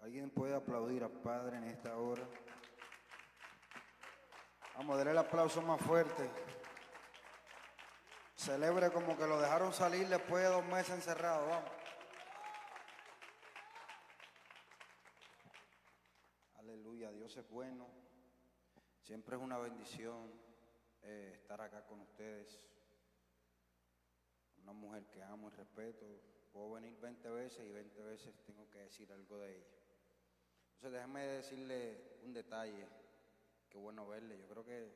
¿Alguien puede aplaudir al Padre en esta hora? Vamos, darle el aplauso más fuerte. Celebre como que lo dejaron salir después de dos meses encerrado. Vamos. Aleluya, Dios es bueno. Siempre es una bendición eh, estar acá con ustedes. Una mujer que amo y respeto. Puedo venir 20 veces y 20 veces tengo que decir algo de ella. Entonces déjeme decirle un detalle. Qué bueno verle. Yo creo que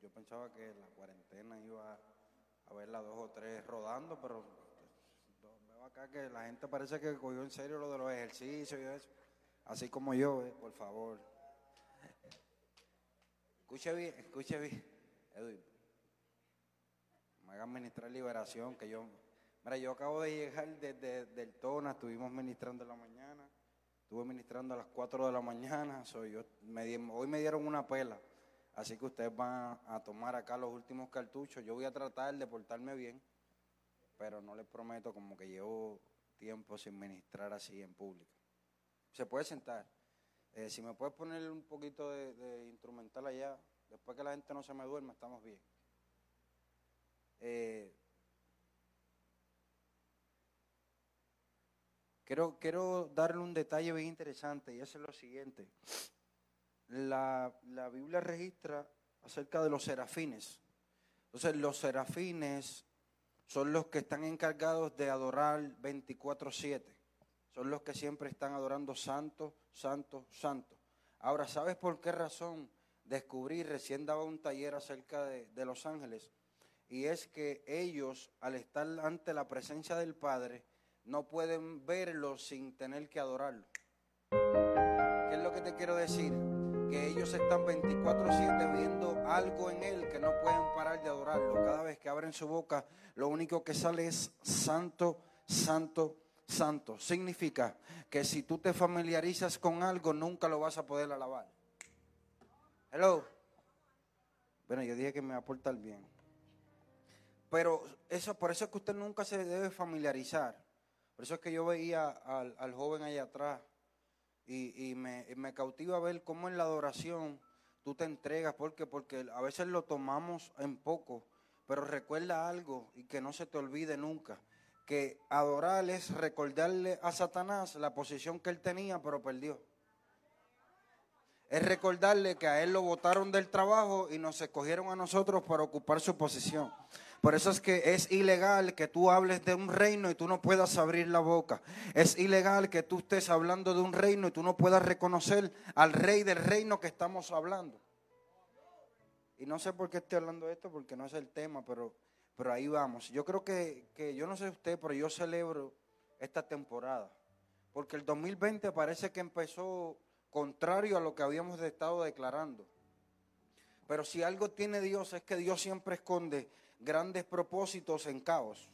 yo pensaba que la cuarentena iba a verla dos o tres rodando, pero veo acá que la gente parece que cogió en serio lo de los ejercicios y eso. Así como yo, eh, por favor. Escuche bien, escuche bien. Edwin, me hagan ministrar liberación, que yo... Mira, yo acabo de llegar desde del Tona, estuvimos ministrando en la mañana, estuve ministrando a las 4 de la mañana, soy yo, hoy me dieron una pela, así que ustedes van a tomar acá los últimos cartuchos. Yo voy a tratar de portarme bien, pero no les prometo como que llevo tiempo sin ministrar así en público. Se puede sentar. Eh, si me puedes poner un poquito de, instrumental allá, después que la gente no se me duerma, estamos bien. Eh, quiero, quiero darle un detalle bien interesante y es lo siguiente. La, Biblia registra acerca de los serafines. Entonces, los serafines son los que están encargados de adorar 24-7 son los que siempre están adorando santo, santo, santo. Ahora, ¿sabes por qué razón descubrí? Recién daba un taller acerca de Los Ángeles. Y es que ellos, al estar ante la presencia del Padre, no pueden verlo sin tener que adorarlo. ¿Qué es lo que te quiero decir? Que ellos están 24/7 viendo algo en Él que no pueden parar de adorarlo. Cada vez que abren su boca, lo único que sale es santo, santo, santo. Significa que si tú te familiarizas con algo, nunca lo vas a poder alabar. Hello. Bueno, yo dije que me va a portar bien. Pero eso, por eso es que usted nunca se debe familiarizar. Por eso es que yo veía al, joven allá atrás y, me, cautiva ver cómo en la adoración tú te entregas. ¿Por Porque a veces lo tomamos en poco. Pero recuerda algo y que no se te olvide nunca que adorar es recordarle a Satanás la posición que él tenía, pero perdió. Es recordarle que a él lo votaron del trabajo y nos escogieron a nosotros para ocupar su posición. Por eso es que es ilegal que tú hables de un reino y tú no puedas abrir la boca. Es ilegal que tú estés hablando de un reino y tú no puedas reconocer al rey del reino que estamos hablando. Y no sé por qué estoy hablando de esto, porque no es el tema, pero pero ahí vamos. Yo creo que, yo no sé usted, pero yo celebro esta temporada. Porque el 2020 parece que empezó contrario a lo que habíamos estado declarando. Pero si algo tiene Dios es que Dios siempre esconde grandes propósitos en caos.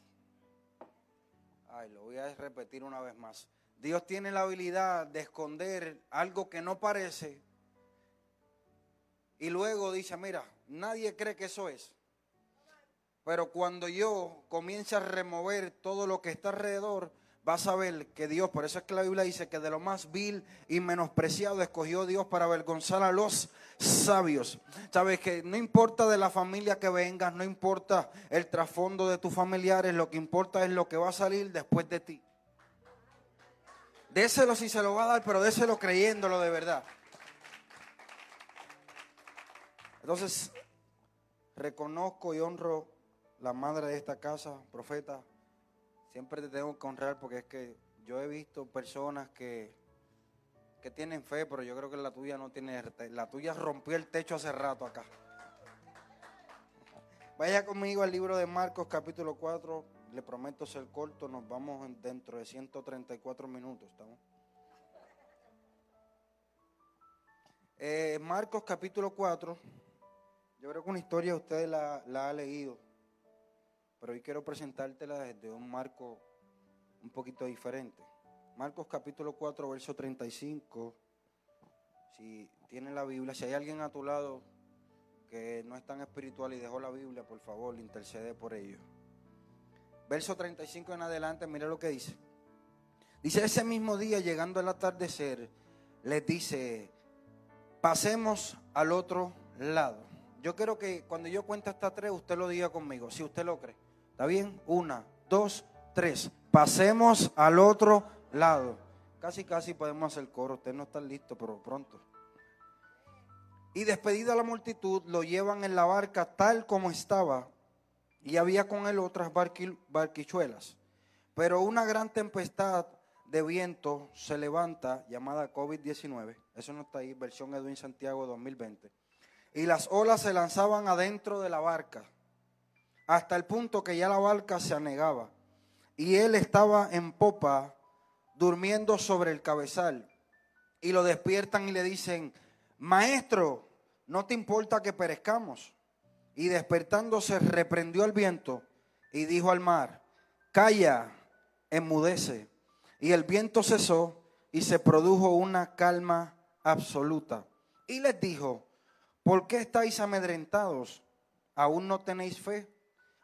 Ay, lo voy a repetir una vez más. Dios tiene la habilidad de esconder algo que no parece y luego dice, mira, nadie cree que eso es. Pero cuando yo comience a remover todo lo que está alrededor, vas a ver que Dios, por eso es que la Biblia dice que de lo más vil y menospreciado escogió Dios para avergonzar a los sabios. Sabes que no importa de la familia que vengas, no importa el trasfondo de tus familiares, lo que importa es lo que va a salir después de ti. Déselo si se lo va a dar, pero déselo creyéndolo de verdad. Entonces, reconozco y honro la madre de esta casa, profeta, siempre te tengo que honrar porque es que yo he visto personas que, que tienen fe, pero yo creo que la tuya no tiene, la tuya rompió el techo hace rato acá. Vaya conmigo al libro de Marcos capítulo 4, le prometo ser corto, nos vamos dentro de 134 minutos, ¿estamos? Eh, Marcos capítulo 4, yo creo que una historia usted la, la ha leído. Pero hoy quiero presentártela desde un marco un poquito diferente. Marcos capítulo 4, verso 35. Si tiene la Biblia, si hay alguien a tu lado que no es tan espiritual y dejó la Biblia, por favor, intercede por ello. Verso 35 en adelante, mira lo que dice. Dice, ese mismo día, llegando al atardecer, les dice, pasemos al otro lado. Yo quiero que cuando yo cuente hasta tres, usted lo diga conmigo, si usted lo cree. ¿Está bien? Una, dos, tres. Pasemos al otro lado. Casi, casi podemos hacer coro. Usted no está listo, pero pronto. Y despedida la multitud, lo llevan en la barca tal como estaba. Y había con él otras barquichuelas. Pero una gran tempestad de viento se levanta, llamada COVID-19. Eso no está ahí, versión Edwin Santiago 2020 y las olas se lanzaban adentro de la barca, hasta el punto que ya la barca se anegaba. Y él estaba en popa, durmiendo sobre el cabezal. Y lo despiertan y le dicen, maestro, ¿no te importa que perezcamos? Y despertándose reprendió al viento y dijo al mar, calla, enmudece. Y el viento cesó y se produjo una calma absoluta. Y les dijo, ¿Por qué estáis amedrentados? ¿Aún no tenéis fe?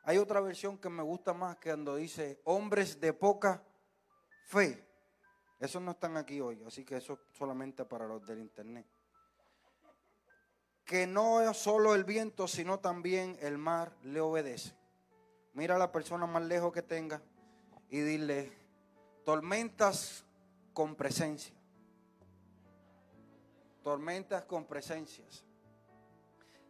Hay otra versión que me gusta más que cuando dice hombres de poca fe. Esos no están aquí hoy, así que eso solamente para los del internet. Que no es solo el viento, sino también el mar le obedece. Mira a la persona más lejos que tenga y dile, tormentas con presencia. Tormentas con presencias.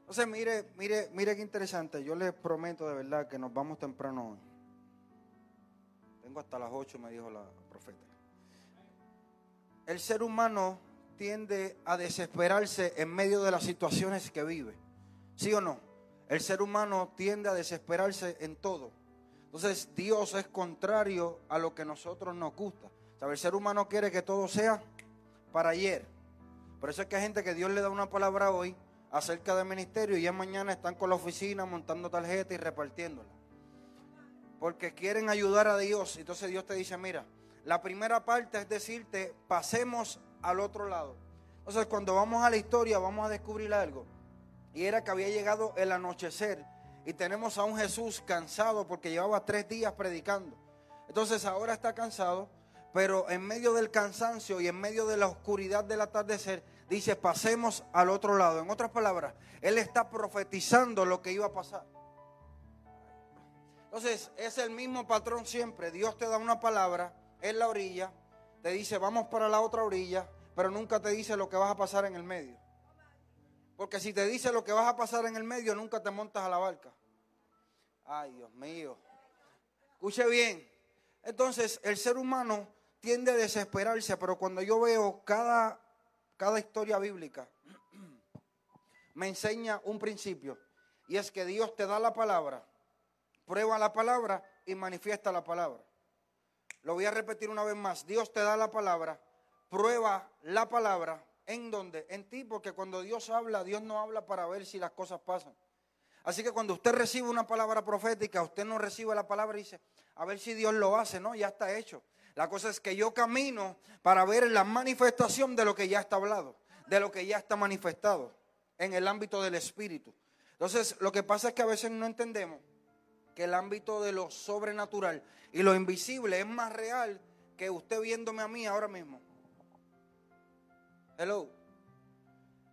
Entonces, mire, mire, mire qué interesante. Yo les prometo de verdad que nos vamos temprano hoy. Tengo hasta las 8, me dijo la profeta. El ser humano tiende a desesperarse en medio de las situaciones que vive. ¿Sí o no? El ser humano tiende a desesperarse en todo. Entonces, Dios es contrario a lo que nosotros nos gusta. El ser humano quiere que todo sea para ayer. Por eso es que hay gente que Dios le da una palabra hoy acerca del ministerio y ya mañana están con la oficina montando tarjetas y repartiéndolas. Porque quieren ayudar a Dios. Entonces Dios te dice, mira, la primera parte es decirte, pasemos al otro lado. Entonces cuando vamos a la historia vamos a descubrir algo. Y era que había llegado el anochecer y tenemos a un Jesús cansado porque llevaba tres días predicando. Entonces ahora está cansado, pero en medio del cansancio y en medio de la oscuridad del atardecer, dice, pasemos al otro lado. En otras palabras, Él está profetizando lo que iba a pasar. Entonces, es el mismo patrón siempre. Dios te da una palabra en la orilla, te dice, vamos para la otra orilla, pero nunca te dice lo que vas a pasar en el medio. Porque si te dice lo que vas a pasar en el medio, nunca te montas a la barca. Ay, Dios mío. Escuche bien. Entonces, el ser humano tiende a desesperarse, pero cuando yo veo cada cada historia bíblica me enseña un principio y es que Dios te da la palabra, prueba la palabra y manifiesta la palabra. Lo voy a repetir una vez más. Dios te da la palabra, prueba la palabra. ¿En dónde? En ti, porque cuando Dios habla, Dios no habla para ver si las cosas pasan. Así que cuando usted recibe una palabra profética, usted no recibe la palabra y dice, a ver si Dios lo hace, no, ya está hecho. La cosa es que yo camino para ver la manifestación de lo que ya está hablado, de lo que ya está manifestado en el ámbito del espíritu. Entonces, lo que pasa es que a veces no entendemos que el ámbito de lo sobrenatural y lo invisible es más real que usted viéndome a mí ahora mismo. Hello.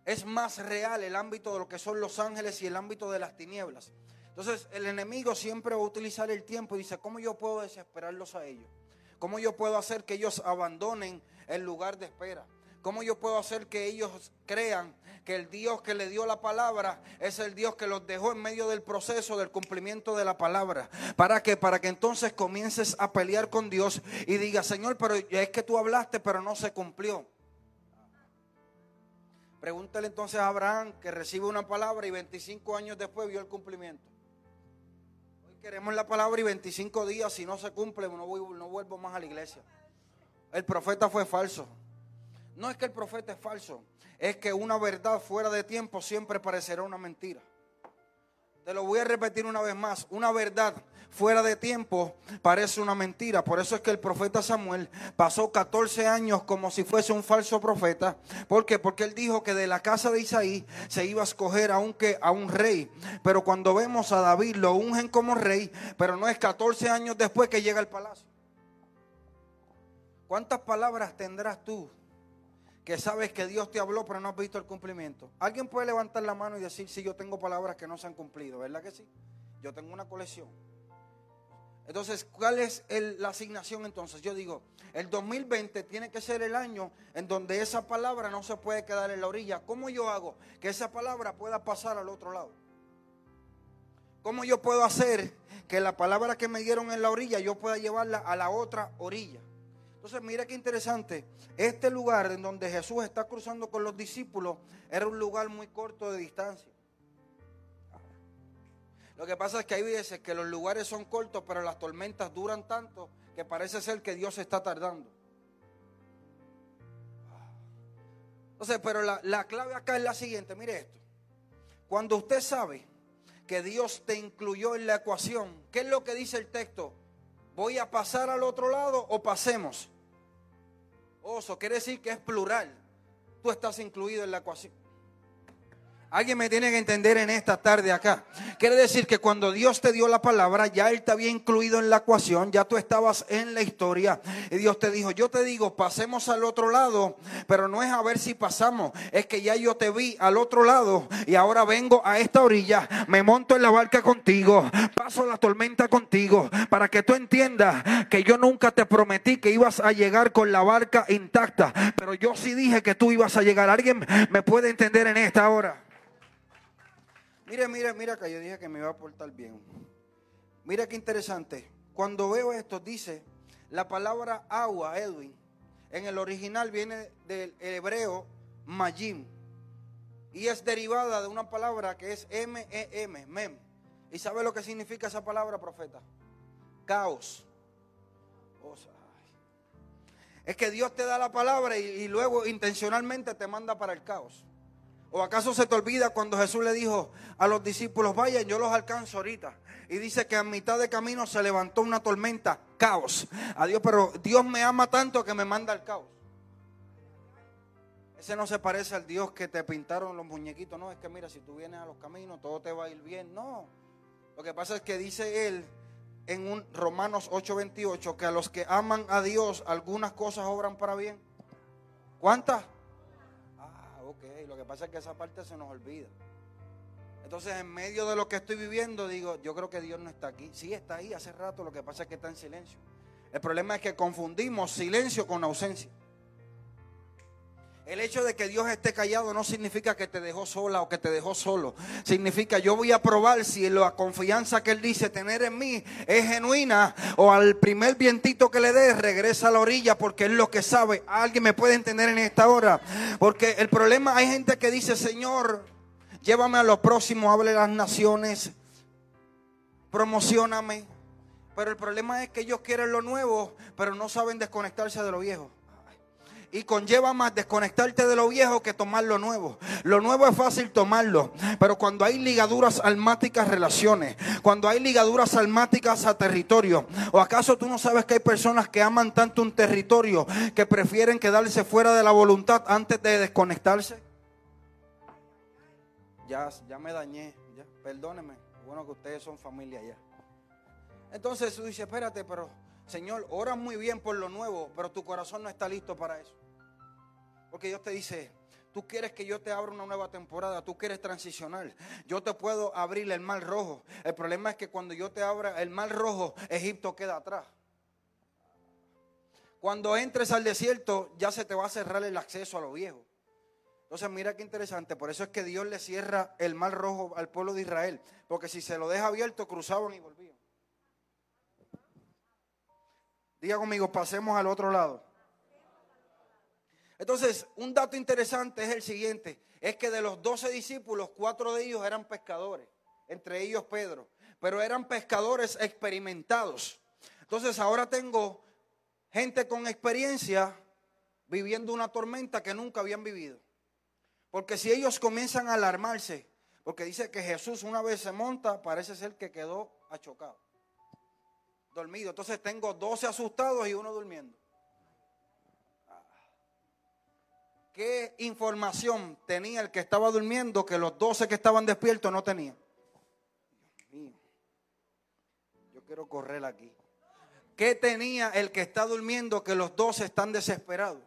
Es más real el ámbito de lo que son los ángeles y el ámbito de las tinieblas. Entonces, el enemigo siempre va a utilizar el tiempo y dice, ¿cómo yo puedo desesperarlos a ellos? ¿Cómo yo puedo hacer que ellos abandonen el lugar de espera? ¿Cómo yo puedo hacer que ellos crean que el Dios que le dio la palabra es el Dios que los dejó en medio del proceso del cumplimiento de la palabra? ¿Para que Para que entonces comiences a pelear con Dios y digas, Señor, pero es que tú hablaste, pero no se cumplió. Pregúntale entonces a Abraham que recibe una palabra y 25 años después vio el cumplimiento queremos la palabra y 25 días, si no se cumple, no, no vuelvo más a la iglesia. El profeta fue falso. No es que el profeta es falso, es que una verdad fuera de tiempo siempre parecerá una mentira. Te lo voy a repetir una vez más. Una verdad fuera de tiempo parece una mentira. Por eso es que el profeta Samuel pasó 14 años como si fuese un falso profeta. ¿Por qué? Porque él dijo que de la casa de Isaí se iba a escoger aunque a un rey. Pero cuando vemos a David lo ungen como rey, pero no es 14 años después que llega al palacio. ¿Cuántas palabras tendrás tú que sabes que Dios te habló pero no has visto el cumplimiento. Alguien puede levantar la mano y decir, sí, yo tengo palabras que no se han cumplido, ¿verdad que sí? Yo tengo una colección. Entonces, ¿cuál es la asignación entonces? Yo digo, el 2020 tiene que ser el año en donde esa palabra no se puede quedar en la orilla. ¿Cómo yo hago que esa palabra pueda pasar al otro lado? ¿Cómo yo puedo hacer que la palabra que me dieron en la orilla yo pueda llevarla a la otra orilla? Entonces, mira qué interesante. Este lugar en donde Jesús está cruzando con los discípulos era un lugar muy corto de distancia. Lo que pasa es que hay veces que los lugares son cortos, pero las tormentas duran tanto que parece ser que Dios está tardando. Entonces, pero la, la clave acá es la siguiente, mire esto. Cuando usted sabe que Dios te incluyó en la ecuación, ¿qué es lo que dice el texto? ¿Voy a pasar al otro lado o pasemos? Oso, quiere decir que es plural. Tú estás incluido en la ecuación. Alguien me tiene que entender en esta tarde acá. Quiere decir que cuando Dios te dio la palabra, ya Él te había incluido en la ecuación, ya tú estabas en la historia. Y Dios te dijo, yo te digo, pasemos al otro lado, pero no es a ver si pasamos, es que ya yo te vi al otro lado y ahora vengo a esta orilla, me monto en la barca contigo, paso la tormenta contigo, para que tú entiendas que yo nunca te prometí que ibas a llegar con la barca intacta, pero yo sí dije que tú ibas a llegar. ¿Alguien me puede entender en esta hora? Mira, mira, mira que yo dije que me iba a portar bien. Mira qué interesante. Cuando veo esto, dice la palabra agua, Edwin, en el original viene del hebreo majim y es derivada de una palabra que es M-E-M, mem. ¿Y sabe lo que significa esa palabra, profeta? Caos. es que Dios te da la palabra y luego intencionalmente te manda para el caos. ¿O acaso se te olvida cuando Jesús le dijo a los discípulos, vayan, yo los alcanzo ahorita? Y dice que a mitad de camino se levantó una tormenta, caos. Adiós, pero Dios me ama tanto que me manda al caos. Ese no se parece al Dios que te pintaron los muñequitos. No, es que mira, si tú vienes a los caminos, todo te va a ir bien. No. Lo que pasa es que dice él en un Romanos 8:28 que a los que aman a Dios algunas cosas obran para bien. ¿Cuántas? Lo que pasa es que esa parte se nos olvida. Entonces, en medio de lo que estoy viviendo, digo, yo creo que Dios no está aquí. Sí, está ahí hace rato, lo que pasa es que está en silencio. El problema es que confundimos silencio con ausencia. El hecho de que Dios esté callado no significa que te dejó sola o que te dejó solo. Significa yo voy a probar si la confianza que Él dice tener en mí es genuina o al primer vientito que le dé regresa a la orilla porque Él lo que sabe. Alguien me puede entender en esta hora. Porque el problema hay gente que dice, Señor, llévame a lo próximo, hable las naciones, promocioname. Pero el problema es que ellos quieren lo nuevo, pero no saben desconectarse de lo viejo y conlleva más desconectarte de lo viejo que tomar lo nuevo. Lo nuevo es fácil tomarlo, pero cuando hay ligaduras almáticas relaciones, cuando hay ligaduras almáticas a territorio, o acaso tú no sabes que hay personas que aman tanto un territorio que prefieren quedarse fuera de la voluntad antes de desconectarse? Ya, ya me dañé, ya, perdóneme, bueno que ustedes son familia ya. Entonces tú dices, espérate, pero Señor, ora muy bien por lo nuevo, pero tu corazón no está listo para eso. Porque Dios te dice, tú quieres que yo te abra una nueva temporada, tú quieres transicionar. Yo te puedo abrir el mar rojo. El problema es que cuando yo te abra el mar rojo, Egipto queda atrás. Cuando entres al desierto, ya se te va a cerrar el acceso a lo viejo. Entonces, mira qué interesante. Por eso es que Dios le cierra el mar rojo al pueblo de Israel. Porque si se lo deja abierto, cruzaban y volvían. Diga conmigo, pasemos al otro lado. Entonces, un dato interesante es el siguiente, es que de los doce discípulos, cuatro de ellos eran pescadores, entre ellos Pedro, pero eran pescadores experimentados. Entonces, ahora tengo gente con experiencia viviendo una tormenta que nunca habían vivido. Porque si ellos comienzan a alarmarse, porque dice que Jesús una vez se monta, parece ser que quedó achocado, dormido. Entonces tengo doce asustados y uno durmiendo. ¿Qué información tenía el que estaba durmiendo que los doce que estaban despiertos no tenían? Yo quiero correr aquí. ¿Qué tenía el que está durmiendo que los doce están desesperados?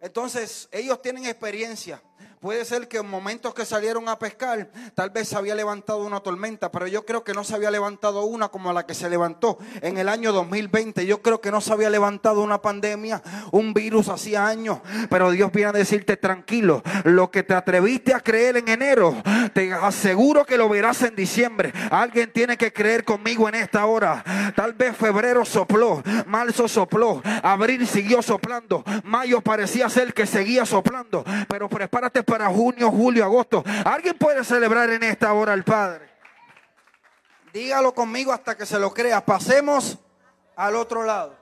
Entonces, ellos tienen experiencia. Puede ser que en momentos que salieron a pescar, tal vez se había levantado una tormenta, pero yo creo que no se había levantado una como la que se levantó en el año 2020. Yo creo que no se había levantado una pandemia, un virus hacía años, pero Dios viene a decirte tranquilo, lo que te atreviste a creer en enero, te aseguro que lo verás en diciembre. Alguien tiene que creer conmigo en esta hora. Tal vez febrero sopló, marzo sopló, abril siguió soplando, mayo parecía ser que seguía soplando, pero prepárate para junio, julio, agosto. ¿Alguien puede celebrar en esta hora al Padre? Dígalo conmigo hasta que se lo crea. Pasemos al otro lado.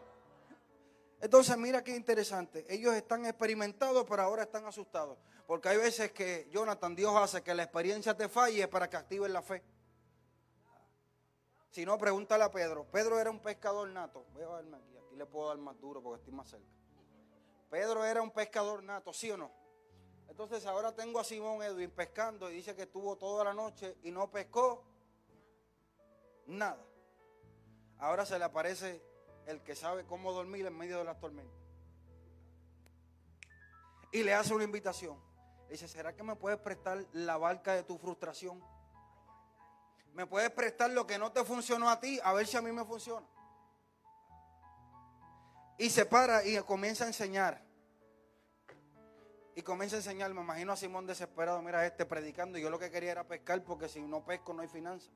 Entonces, mira qué interesante. Ellos están experimentados, pero ahora están asustados. Porque hay veces que, Jonathan, Dios hace que la experiencia te falle para que activen la fe. Si no, pregúntale a Pedro. Pedro era un pescador nato. Voy a verme aquí. Aquí le puedo dar más duro porque estoy más cerca. Pedro era un pescador nato, ¿sí o no? Entonces ahora tengo a Simón Edwin pescando y dice que estuvo toda la noche y no pescó nada. Ahora se le aparece el que sabe cómo dormir en medio de las tormentas. Y le hace una invitación. dice, ¿será que me puedes prestar la barca de tu frustración? ¿Me puedes prestar lo que no te funcionó a ti? A ver si a mí me funciona. Y se para y comienza a enseñar. Y comienza a enseñar, me imagino a Simón desesperado, mira este predicando, y yo lo que quería era pescar porque si no pesco no hay finanzas.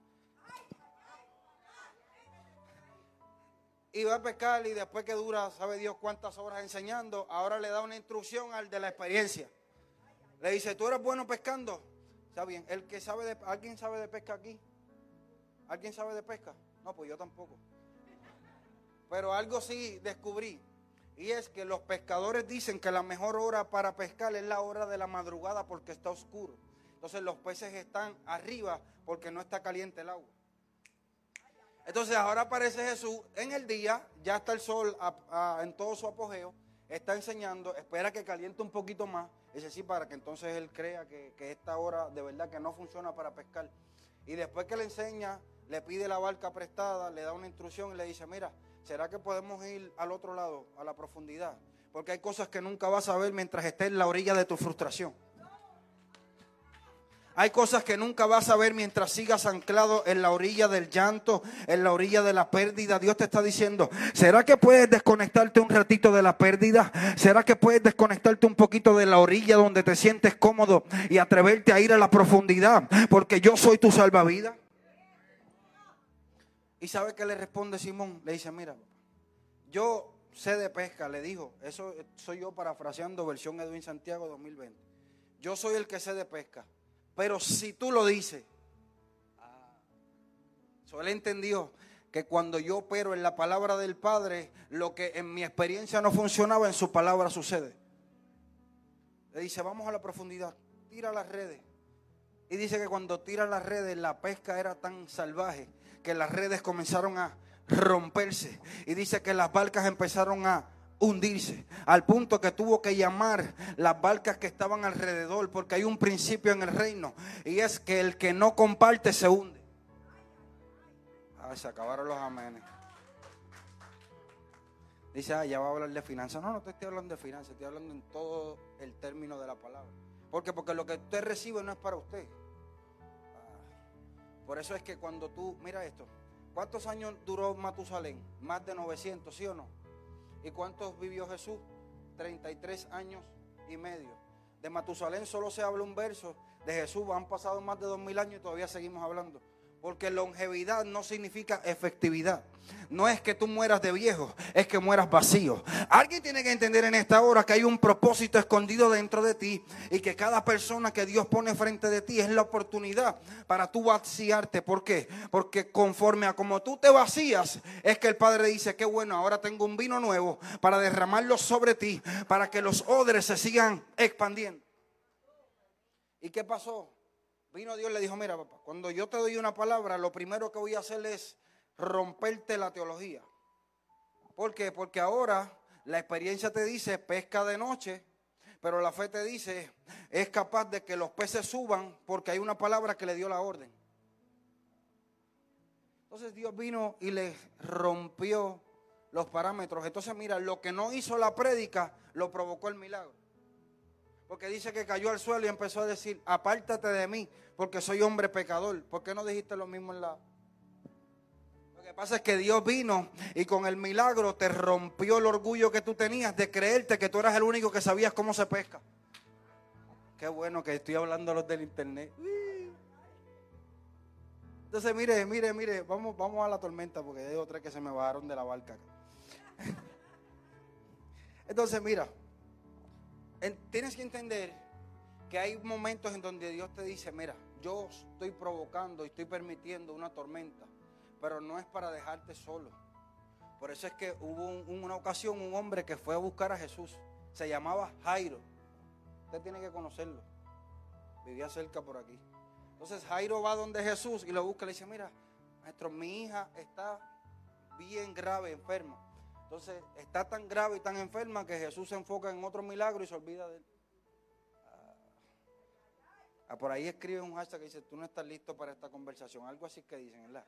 Y va a pescar y después que dura, sabe Dios cuántas horas enseñando, ahora le da una instrucción al de la experiencia. Le dice, tú eres bueno pescando. Está bien, el que sabe de, ¿alguien sabe de pesca aquí? ¿Alguien sabe de pesca? No, pues yo tampoco. Pero algo sí descubrí. Y es que los pescadores dicen que la mejor hora para pescar es la hora de la madrugada porque está oscuro. Entonces los peces están arriba porque no está caliente el agua. Entonces ahora aparece Jesús en el día, ya está el sol en todo su apogeo, está enseñando, espera que caliente un poquito más, dice sí, para que entonces él crea que, que esta hora de verdad que no funciona para pescar. Y después que le enseña, le pide la barca prestada, le da una instrucción y le dice, mira, ¿Será que podemos ir al otro lado, a la profundidad? Porque hay cosas que nunca vas a ver mientras estés en la orilla de tu frustración. Hay cosas que nunca vas a ver mientras sigas anclado en la orilla del llanto, en la orilla de la pérdida. Dios te está diciendo, ¿será que puedes desconectarte un ratito de la pérdida? ¿Será que puedes desconectarte un poquito de la orilla donde te sientes cómodo y atreverte a ir a la profundidad? Porque yo soy tu salvavidas. ¿Y sabe qué le responde Simón? Le dice, mira, yo sé de pesca, le dijo, eso soy yo parafraseando versión Edwin Santiago 2020. Yo soy el que sé de pesca, pero si tú lo dices, ah, él entendió que cuando yo opero en la palabra del Padre, lo que en mi experiencia no funcionaba, en su palabra sucede. Le dice, vamos a la profundidad, tira las redes. Y dice que cuando tira las redes, la pesca era tan salvaje que las redes comenzaron a romperse. Y dice que las barcas empezaron a hundirse, al punto que tuvo que llamar las barcas que estaban alrededor, porque hay un principio en el reino, y es que el que no comparte se hunde. Ay, se acabaron los amenes. Dice, ah, ya va a hablar de finanzas. No, no te estoy hablando de finanzas, estoy hablando en todo el término de la palabra. porque Porque lo que usted recibe no es para usted. Por eso es que cuando tú, mira esto, ¿cuántos años duró Matusalén? Más de 900, ¿sí o no? ¿Y cuántos vivió Jesús? 33 años y medio. De Matusalén solo se habla un verso, de Jesús han pasado más de dos mil años y todavía seguimos hablando. Porque longevidad no significa efectividad. No es que tú mueras de viejo, es que mueras vacío. Alguien tiene que entender en esta hora que hay un propósito escondido dentro de ti y que cada persona que Dios pone frente de ti es la oportunidad para tú vaciarte. ¿Por qué? Porque conforme a como tú te vacías, es que el Padre dice, qué bueno, ahora tengo un vino nuevo para derramarlo sobre ti, para que los odres se sigan expandiendo. ¿Y qué pasó? Vino Dios y le dijo, mira papá, cuando yo te doy una palabra, lo primero que voy a hacer es romperte la teología. ¿Por qué? Porque ahora la experiencia te dice pesca de noche, pero la fe te dice es capaz de que los peces suban porque hay una palabra que le dio la orden. Entonces Dios vino y le rompió los parámetros. Entonces mira, lo que no hizo la prédica lo provocó el milagro. Porque dice que cayó al suelo y empezó a decir, apártate de mí, porque soy hombre pecador. ¿Por qué no dijiste lo mismo en la... Lo que pasa es que Dios vino y con el milagro te rompió el orgullo que tú tenías de creerte que tú eras el único que sabías cómo se pesca. Qué bueno que estoy hablando a los del internet. Entonces, mire, mire, mire, vamos, vamos a la tormenta porque hay otras que se me bajaron de la barca. Entonces, mira, tienes que entender que hay momentos en donde Dios te dice, mira, yo estoy provocando y estoy permitiendo una tormenta, pero no es para dejarte solo. Por eso es que hubo una ocasión un hombre que fue a buscar a Jesús. Se llamaba Jairo. Usted tiene que conocerlo. Vivía cerca por aquí. Entonces Jairo va donde Jesús y lo busca le dice, mira, maestro, mi hija está bien grave, enferma. Entonces está tan grave y tan enferma que Jesús se enfoca en otro milagro y se olvida de él. Ah, ah por ahí escribe un hashtag que dice, tú no estás listo para esta conversación. Algo así que dicen, ¿verdad?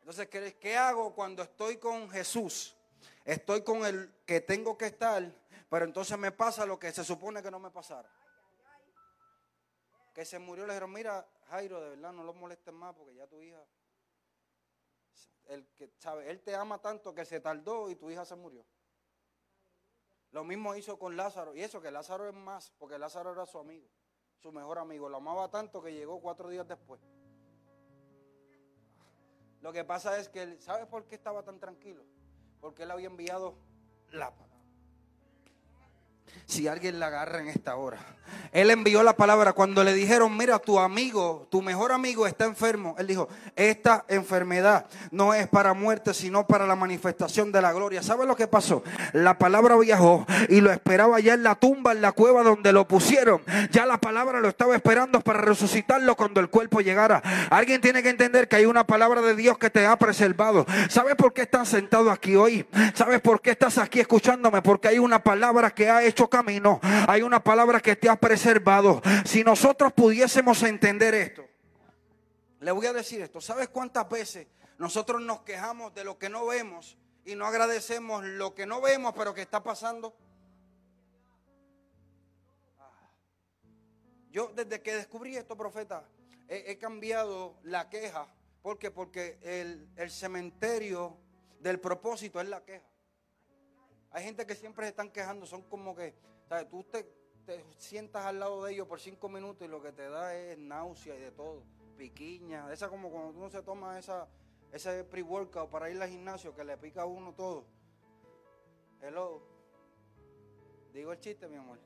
Entonces, ¿qué, ¿qué hago cuando estoy con Jesús? Estoy con el que tengo que estar, pero entonces me pasa lo que se supone que no me pasara. Que se murió, le dijeron, mira, Jairo, de verdad no lo molestes más porque ya tu hija el que, ¿sabe? Él te ama tanto que se tardó y tu hija se murió. Lo mismo hizo con Lázaro. Y eso que Lázaro es más, porque Lázaro era su amigo, su mejor amigo. Lo amaba tanto que llegó cuatro días después. Lo que pasa es que, él, ¿sabe por qué estaba tan tranquilo? Porque él había enviado la si alguien la agarra en esta hora. Él envió la palabra cuando le dijeron, mira, tu amigo, tu mejor amigo está enfermo. Él dijo, esta enfermedad no es para muerte, sino para la manifestación de la gloria. ¿Sabe lo que pasó? La palabra viajó y lo esperaba ya en la tumba, en la cueva donde lo pusieron. Ya la palabra lo estaba esperando para resucitarlo cuando el cuerpo llegara. Alguien tiene que entender que hay una palabra de Dios que te ha preservado. ¿Sabes por qué estás sentado aquí hoy? ¿Sabes por qué estás aquí escuchándome? Porque hay una palabra que ha hecho camino, hay una palabra que te ha preservado. Si nosotros pudiésemos entender esto, le voy a decir esto, ¿sabes cuántas veces nosotros nos quejamos de lo que no vemos y no agradecemos lo que no vemos pero que está pasando? Yo desde que descubrí esto, profeta, he, cambiado la queja. ¿Por qué? Porque el, el cementerio del propósito es la queja. Hay gente que siempre se están quejando, son como que, ¿sabes? Tú te, sientas al lado de ellos por cinco minutos y lo que te da es náusea y de todo, piquiña, esa como cuando uno se toma esa, ese pre-workout para ir al gimnasio que le pica a uno todo. Hello. Digo el chiste, mi amor.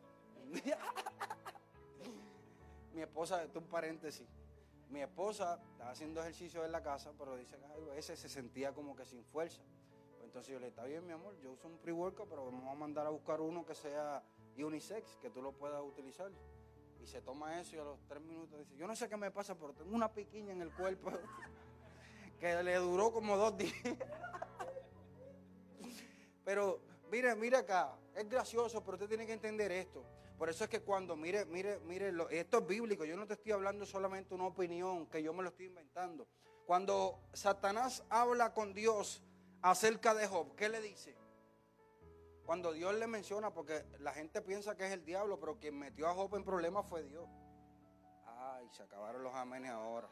mi esposa, esto es un paréntesis. Mi esposa estaba haciendo ejercicio en la casa, pero dice que a veces se sentía como que sin fuerza. Entonces yo le está bien, mi amor, yo uso un pre-workout, pero vamos a mandar a buscar uno que sea unisex, que tú lo puedas utilizar. Y se toma eso y a los tres minutos dice, yo no sé qué me pasa, pero tengo una piquiña en el cuerpo que le duró como dos días. pero mire, mire acá, es gracioso, pero usted tiene que entender esto. Por eso es que cuando, mire, mire, mire, esto es bíblico, yo no te estoy hablando solamente una opinión que yo me lo estoy inventando. Cuando Satanás habla con Dios, acerca de Job, ¿qué le dice? Cuando Dios le menciona, porque la gente piensa que es el diablo, pero quien metió a Job en problemas fue Dios. Ay, se acabaron los amenes ahora.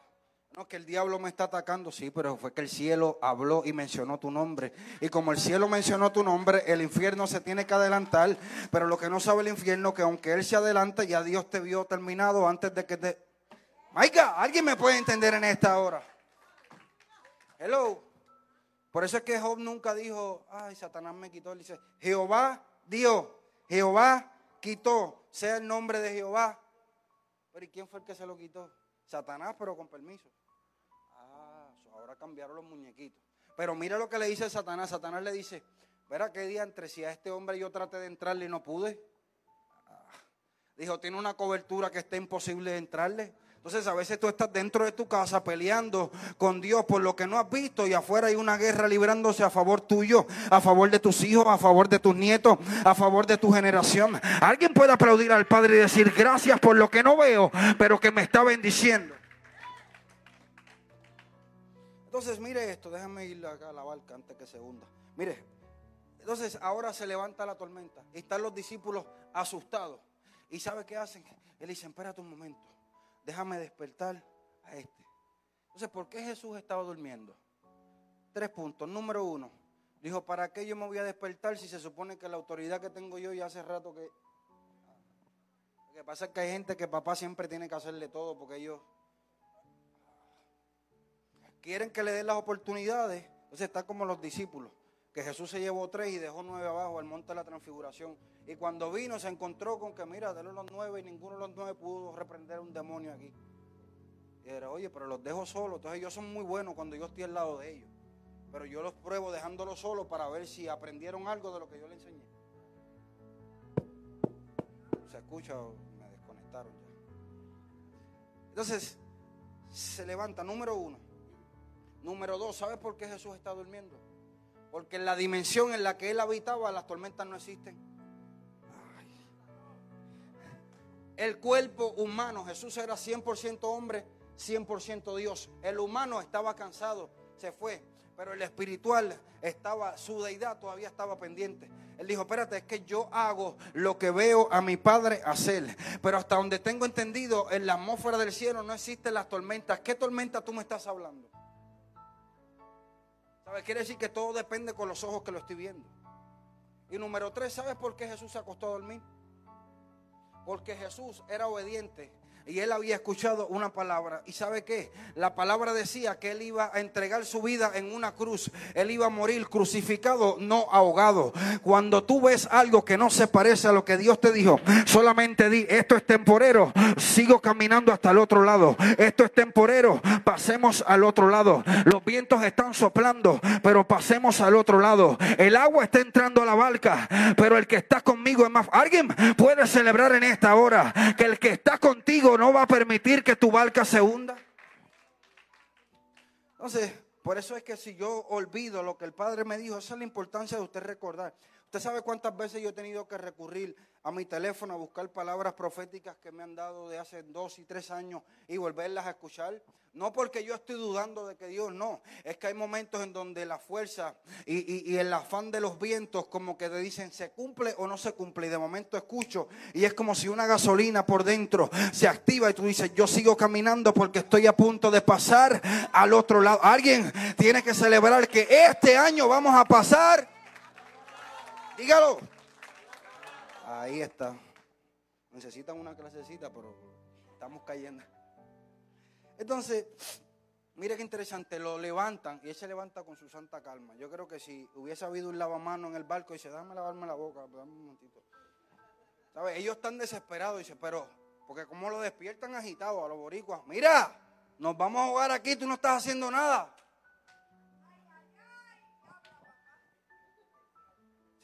No, que el diablo me está atacando, sí, pero fue que el cielo habló y mencionó tu nombre. Y como el cielo mencionó tu nombre, el infierno se tiene que adelantar. Pero lo que no sabe el infierno, que aunque él se adelante, ya Dios te vio terminado antes de que te... Maica, ¿alguien me puede entender en esta hora? Hello. Por eso es que Job nunca dijo, ay, Satanás me quitó. Él dice, Jehová dio, Jehová quitó, sea el nombre de Jehová. Pero ¿y quién fue el que se lo quitó? Satanás, pero con permiso. Ah, ahora cambiaron los muñequitos. Pero mira lo que le dice Satanás. Satanás le dice, verá qué día entre si a este hombre yo traté de entrarle y no pude. Ah, dijo, tiene una cobertura que está imposible de entrarle. Entonces a veces tú estás dentro de tu casa peleando con Dios por lo que no has visto y afuera hay una guerra librándose a favor tuyo, a favor de tus hijos, a favor de tus nietos, a favor de tu generación. Alguien puede aplaudir al Padre y decir gracias por lo que no veo, pero que me está bendiciendo. Entonces mire esto, déjame ir acá a la barca antes que se hunda. Mire, entonces ahora se levanta la tormenta y están los discípulos asustados. ¿Y sabe qué hacen? Él dice, espérate un momento, déjame despertar a este. Entonces, ¿por qué Jesús estaba durmiendo? Tres puntos. Número uno, dijo, ¿para qué yo me voy a despertar si se supone que la autoridad que tengo yo ya hace rato que... Lo que pasa es que hay gente que papá siempre tiene que hacerle todo porque ellos quieren que le den las oportunidades. Entonces está como los discípulos, que Jesús se llevó tres y dejó nueve abajo al monte de la transfiguración. Y cuando vino se encontró con que, mira, de los nueve y ninguno de los nueve pudo reprender un demonio aquí. Y era, oye, pero los dejo solos. Entonces ellos son muy buenos cuando yo estoy al lado de ellos. Pero yo los pruebo dejándolos solos para ver si aprendieron algo de lo que yo les enseñé. ¿Se escucha o me desconectaron ya? Entonces, se levanta, número uno. Número dos, ¿sabes por qué Jesús está durmiendo? Porque en la dimensión en la que él habitaba las tormentas no existen. El cuerpo humano, Jesús era 100% hombre, 100% Dios. El humano estaba cansado, se fue, pero el espiritual estaba, su deidad todavía estaba pendiente. Él dijo, espérate, es que yo hago lo que veo a mi padre hacer. Pero hasta donde tengo entendido, en la atmósfera del cielo no existen las tormentas. ¿Qué tormenta tú me estás hablando? ¿Sabes? Quiere decir que todo depende con los ojos que lo estoy viendo. Y número tres, ¿sabes por qué Jesús se acostó a dormir? Porque Jesús era obediente y él había escuchado una palabra. ¿Y sabe qué? La palabra decía que él iba a entregar su vida en una cruz. Él iba a morir crucificado, no ahogado. Cuando tú ves algo que no se parece a lo que Dios te dijo, solamente di, esto es temporero, sigo caminando hasta el otro lado. Esto es temporero, pasemos al otro lado. Los vientos están soplando, pero pasemos al otro lado. El agua está entrando a la barca, pero el que está conmigo es más... Alguien puede celebrar en esta hora que el que está contigo no va a permitir que tu barca se hunda. Entonces, por eso es que si yo olvido lo que el Padre me dijo, esa es la importancia de usted recordar. Usted sabe cuántas veces yo he tenido que recurrir a mi teléfono a buscar palabras proféticas que me han dado de hace dos y tres años y volverlas a escuchar. No porque yo estoy dudando de que Dios no, es que hay momentos en donde la fuerza y, el afán de los vientos como que te dicen se cumple o no se cumple y de momento escucho y es como si una gasolina por dentro se activa y tú dices yo sigo caminando porque estoy a punto de pasar al otro lado. Alguien tiene que celebrar que este año vamos a pasar. Dígalo. Ahí está. Necesitan una clasecita, pero estamos cayendo. Entonces, mire qué interesante, lo levantan y él se levanta con su santa calma. Yo creo que si hubiese habido un lavamano en el barco, dice, dame lavarme la boca, dame un momentito. Ellos están desesperados, dice, pero, porque como lo despiertan agitados a los boricuas, mira, nos vamos a jugar aquí, tú no estás haciendo nada.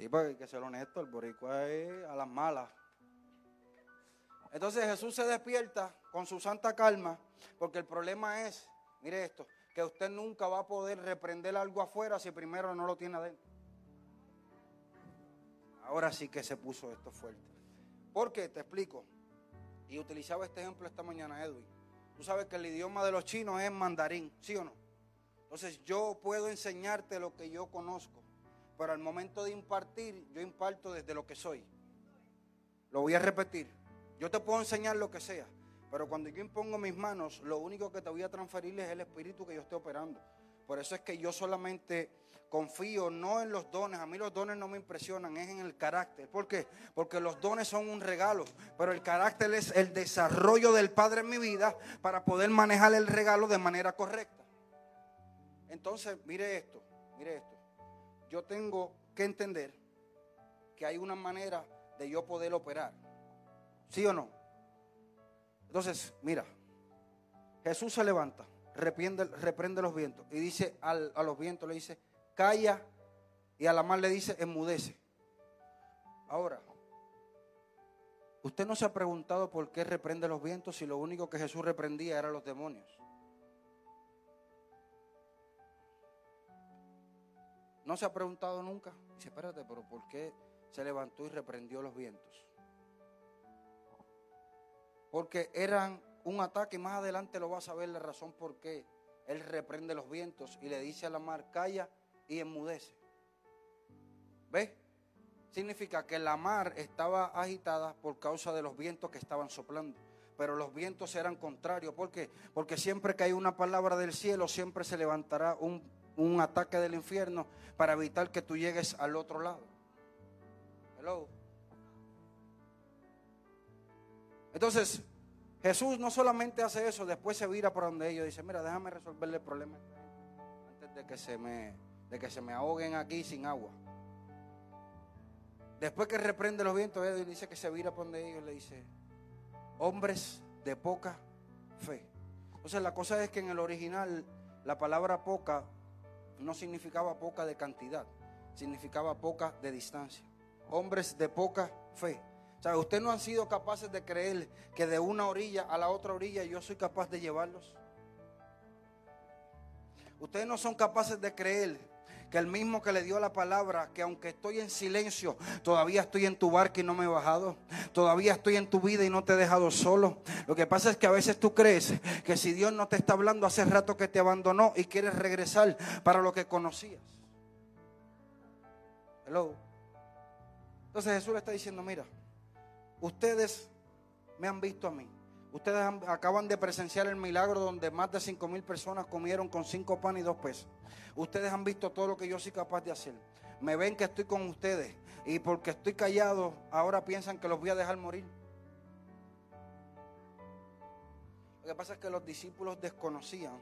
Sí, porque hay que ser honesto, el boricua es a las malas. Entonces Jesús se despierta con su santa calma, porque el problema es, mire esto, que usted nunca va a poder reprender algo afuera si primero no lo tiene adentro. Ahora sí que se puso esto fuerte. ¿Por qué? Te explico. Y utilizaba este ejemplo esta mañana, Edwin. Tú sabes que el idioma de los chinos es mandarín, ¿sí o no? Entonces yo puedo enseñarte lo que yo conozco, pero al momento de impartir, yo imparto desde lo que soy. Lo voy a repetir. Yo te puedo enseñar lo que sea, pero cuando yo impongo mis manos, lo único que te voy a transferir es el espíritu que yo estoy operando. Por eso es que yo solamente confío no en los dones, a mí los dones no me impresionan, es en el carácter. ¿Por qué? Porque los dones son un regalo, pero el carácter es el desarrollo del Padre en mi vida para poder manejar el regalo de manera correcta. Entonces, mire esto, mire esto. Yo tengo que entender que hay una manera de yo poder operar. ¿Sí o no? Entonces, mira, Jesús se levanta, reprende, reprende los vientos y dice a los vientos, le dice, calla y a la mar le dice, enmudece. Ahora, usted no se ha preguntado por qué reprende los vientos si lo único que Jesús reprendía eran los demonios. ¿No se ha preguntado nunca? Dice, espérate, pero ¿por qué se levantó y reprendió los vientos? porque eran un ataque. Más adelante lo vas a ver la razón por qué él reprende los vientos y le dice a la mar, calla y enmudece. ¿Ves? significa que la mar estaba agitada por causa de los vientos que estaban soplando. Pero los vientos eran contrarios. ¿Por qué? Porque siempre que hay una palabra del cielo, siempre se levantará un, un ataque del infierno para evitar que tú llegues al otro lado. Hello. Entonces, Jesús no solamente hace eso, después se vira por donde ellos dice, mira, déjame resolverle el problema antes de que se me, de que se me ahoguen aquí sin agua. Después que reprende los vientos, él dice que se vira por donde ellos le dice, hombres de poca fe. Entonces la cosa es que en el original la palabra poca no significaba poca de cantidad, significaba poca de distancia. Hombres de poca fe. O sea, ustedes no han sido capaces de creer que de una orilla a la otra orilla yo soy capaz de llevarlos. Ustedes no son capaces de creer que el mismo que le dio la palabra, que aunque estoy en silencio, todavía estoy en tu barca y no me he bajado. Todavía estoy en tu vida y no te he dejado solo. Lo que pasa es que a veces tú crees que si Dios no te está hablando hace rato que te abandonó y quieres regresar para lo que conocías. Hello. Entonces Jesús le está diciendo, mira, Ustedes me han visto a mí. Ustedes acaban de presenciar el milagro donde más de cinco mil personas comieron con cinco panes y dos pesos. Ustedes han visto todo lo que yo soy capaz de hacer. Me ven que estoy con ustedes y porque estoy callado, ahora piensan que los voy a dejar morir. Lo que pasa es que los discípulos desconocían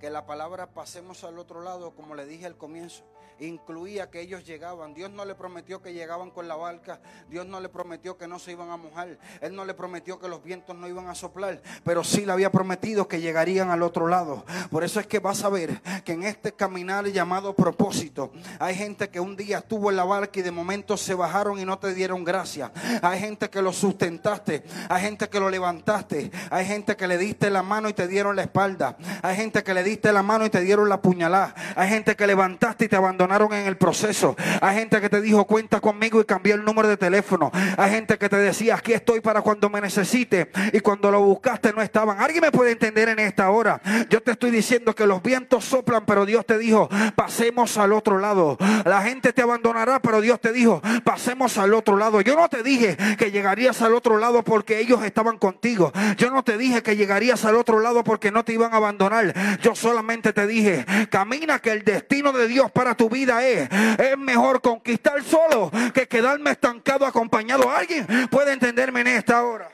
que la palabra pasemos al otro lado, como le dije al comienzo, incluía que ellos llegaban. Dios no le prometió que llegaban con la barca. Dios no le prometió que no se iban a mojar. Él no le prometió que los vientos no iban a soplar. Pero sí le había prometido que llegarían al otro lado. Por eso es que vas a ver que en este caminar llamado propósito, hay gente que un día estuvo en la barca y de momento se bajaron y no te dieron gracia. Hay gente que lo sustentaste. Hay gente que lo levantaste. Hay gente que le diste la mano y te dieron la espalda. Hay gente que le diste la mano y te dieron la puñalada. Hay gente que levantaste y te abandonaste en el proceso. Hay gente que te dijo cuenta conmigo y cambié el número de teléfono. Hay gente que te decía aquí estoy para cuando me necesite y cuando lo buscaste no estaban. ¿Alguien me puede entender en esta hora? Yo te estoy diciendo que los vientos soplan, pero Dios te dijo pasemos al otro lado. La gente te abandonará, pero Dios te dijo pasemos al otro lado. Yo no te dije que llegarías al otro lado porque ellos estaban contigo. Yo no te dije que llegarías al otro lado porque no te iban a abandonar. Yo solamente te dije camina que el destino de Dios para tu vida es. Es mejor conquistar solo que quedarme estancado acompañado. ¿Alguien puede entenderme en esta hora?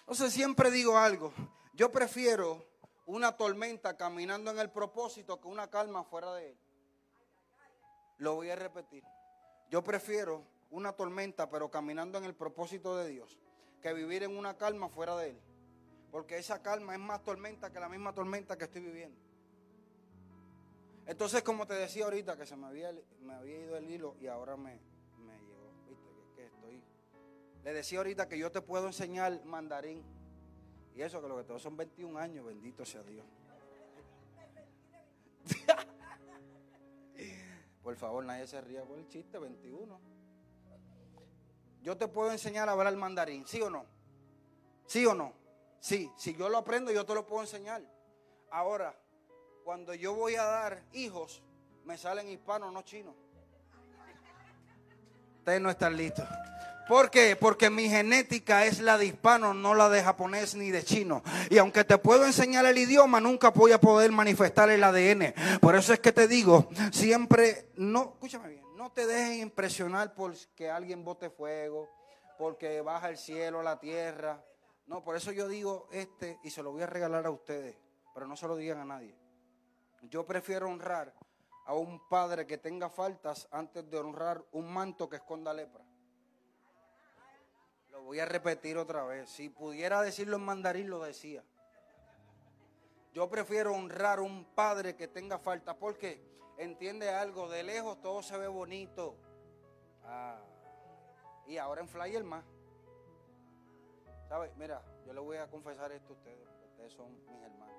Entonces siempre digo algo. Yo prefiero una tormenta caminando en el propósito que una calma fuera de él. Lo voy a repetir. Yo prefiero una tormenta pero caminando en el propósito de Dios que vivir en una calma fuera de él. Porque esa calma es más tormenta que la misma tormenta que estoy viviendo. Entonces, como te decía ahorita, que se me había, me había ido el hilo y ahora me, me llegó. ¿Viste? Que, estoy. Le decía ahorita que yo te puedo enseñar mandarín. Y eso que lo que tengo son 21 años, bendito sea Dios. por favor, nadie se ría por el chiste, 21. Yo te puedo enseñar a hablar mandarín, ¿sí o no? ¿Sí o no? Sí, si yo lo aprendo, yo te lo puedo enseñar. Ahora, cuando yo voy a dar hijos, me salen hispanos, no chinos. Ustedes no están listos. ¿Por qué? Porque mi genética es la de hispano, no la de japonés ni de chino. Y aunque te puedo enseñar el idioma, nunca voy a poder manifestar el ADN. Por eso es que te digo, siempre, no, escúchame bien, no te dejes impresionar por que alguien bote fuego, porque baja el cielo, la tierra. No, por eso yo digo este y se lo voy a regalar a ustedes, pero no se lo digan a nadie. Yo prefiero honrar a un padre que tenga faltas antes de honrar un manto que esconda lepra. Lo voy a repetir otra vez. Si pudiera decirlo en mandarín, lo decía. Yo prefiero honrar a un padre que tenga faltas porque entiende algo, de lejos todo se ve bonito. Ah, y ahora en flyer más. ¿Sabe? Mira, yo le voy a confesar esto a ustedes, ustedes son mis hermanos.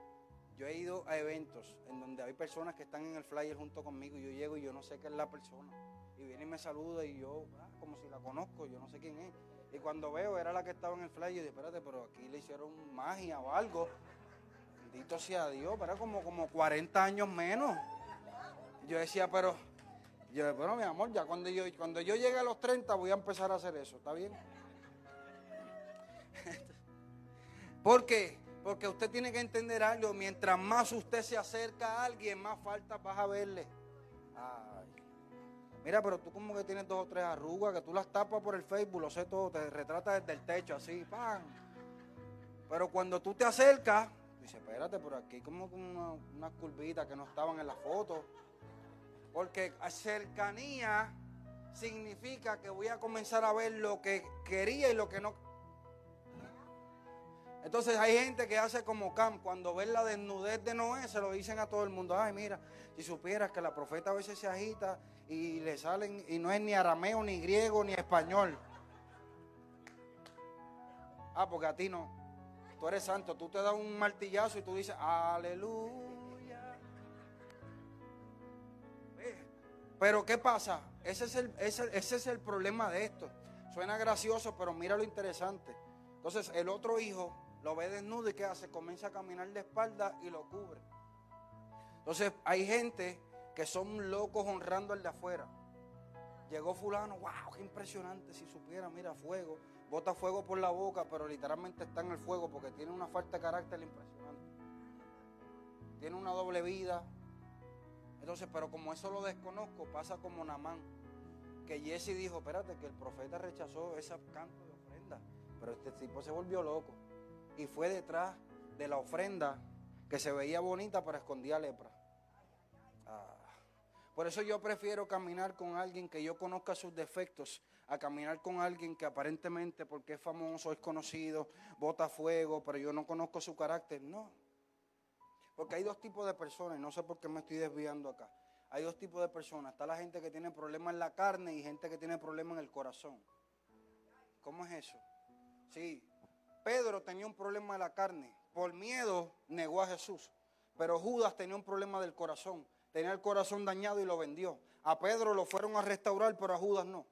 Yo he ido a eventos en donde hay personas que están en el flyer junto conmigo y yo llego y yo no sé qué es la persona. Y viene y me saluda y yo, ah, como si la conozco, yo no sé quién es. Y cuando veo, era la que estaba en el flyer, y dije, espérate, pero aquí le hicieron magia o algo. Bendito sea Dios, pero como, como 40 años menos. Yo decía, pero yo, bueno, mi amor, ya cuando yo, cuando yo llegue a los 30 voy a empezar a hacer eso, ¿está bien? ¿Por qué? Porque usted tiene que entender algo. Mientras más usted se acerca a alguien, más falta vas a verle. Mira, pero tú como que tienes dos o tres arrugas, que tú las tapas por el Facebook, lo sé todo, te retratas desde el techo así, ¡pam! Pero cuando tú te acercas, dice, espérate, por aquí como unas una curvitas que no estaban en la foto. Porque cercanía significa que voy a comenzar a ver lo que quería y lo que no entonces hay gente que hace como Cam, cuando ven la desnudez de Noé, se lo dicen a todo el mundo, ay mira, si supieras que la profeta a veces se agita y le salen, y no es ni arameo, ni griego, ni español. Ah, porque a ti no. Tú eres santo, tú te das un martillazo y tú dices, aleluya. Pero ¿qué pasa? Ese es el, ese, ese es el problema de esto. Suena gracioso, pero mira lo interesante. Entonces el otro hijo lo ve desnudo y ¿qué hace? Comienza a caminar de espalda y lo cubre. Entonces hay gente que son locos honrando al de afuera. Llegó fulano, wow, qué impresionante, si supiera, mira, fuego, bota fuego por la boca, pero literalmente está en el fuego porque tiene una falta de carácter impresionante. Tiene una doble vida. Entonces, pero como eso lo desconozco, pasa como Namán, que Jesse dijo, espérate, que el profeta rechazó ese canto de ofrenda, pero este tipo se volvió loco y fue detrás de la ofrenda que se veía bonita pero escondía lepra. Ah. Por eso yo prefiero caminar con alguien que yo conozca sus defectos a caminar con alguien que aparentemente porque es famoso, es conocido, bota fuego, pero yo no conozco su carácter. No. Porque hay dos tipos de personas, no sé por qué me estoy desviando acá. Hay dos tipos de personas. Está la gente que tiene problemas en la carne y gente que tiene problemas en el corazón. ¿Cómo es eso? Sí, Pedro tenía un problema de la carne. Por miedo negó a Jesús. Pero Judas tenía un problema del corazón. Tenía el corazón dañado y lo vendió. A Pedro lo fueron a restaurar, pero a Judas no.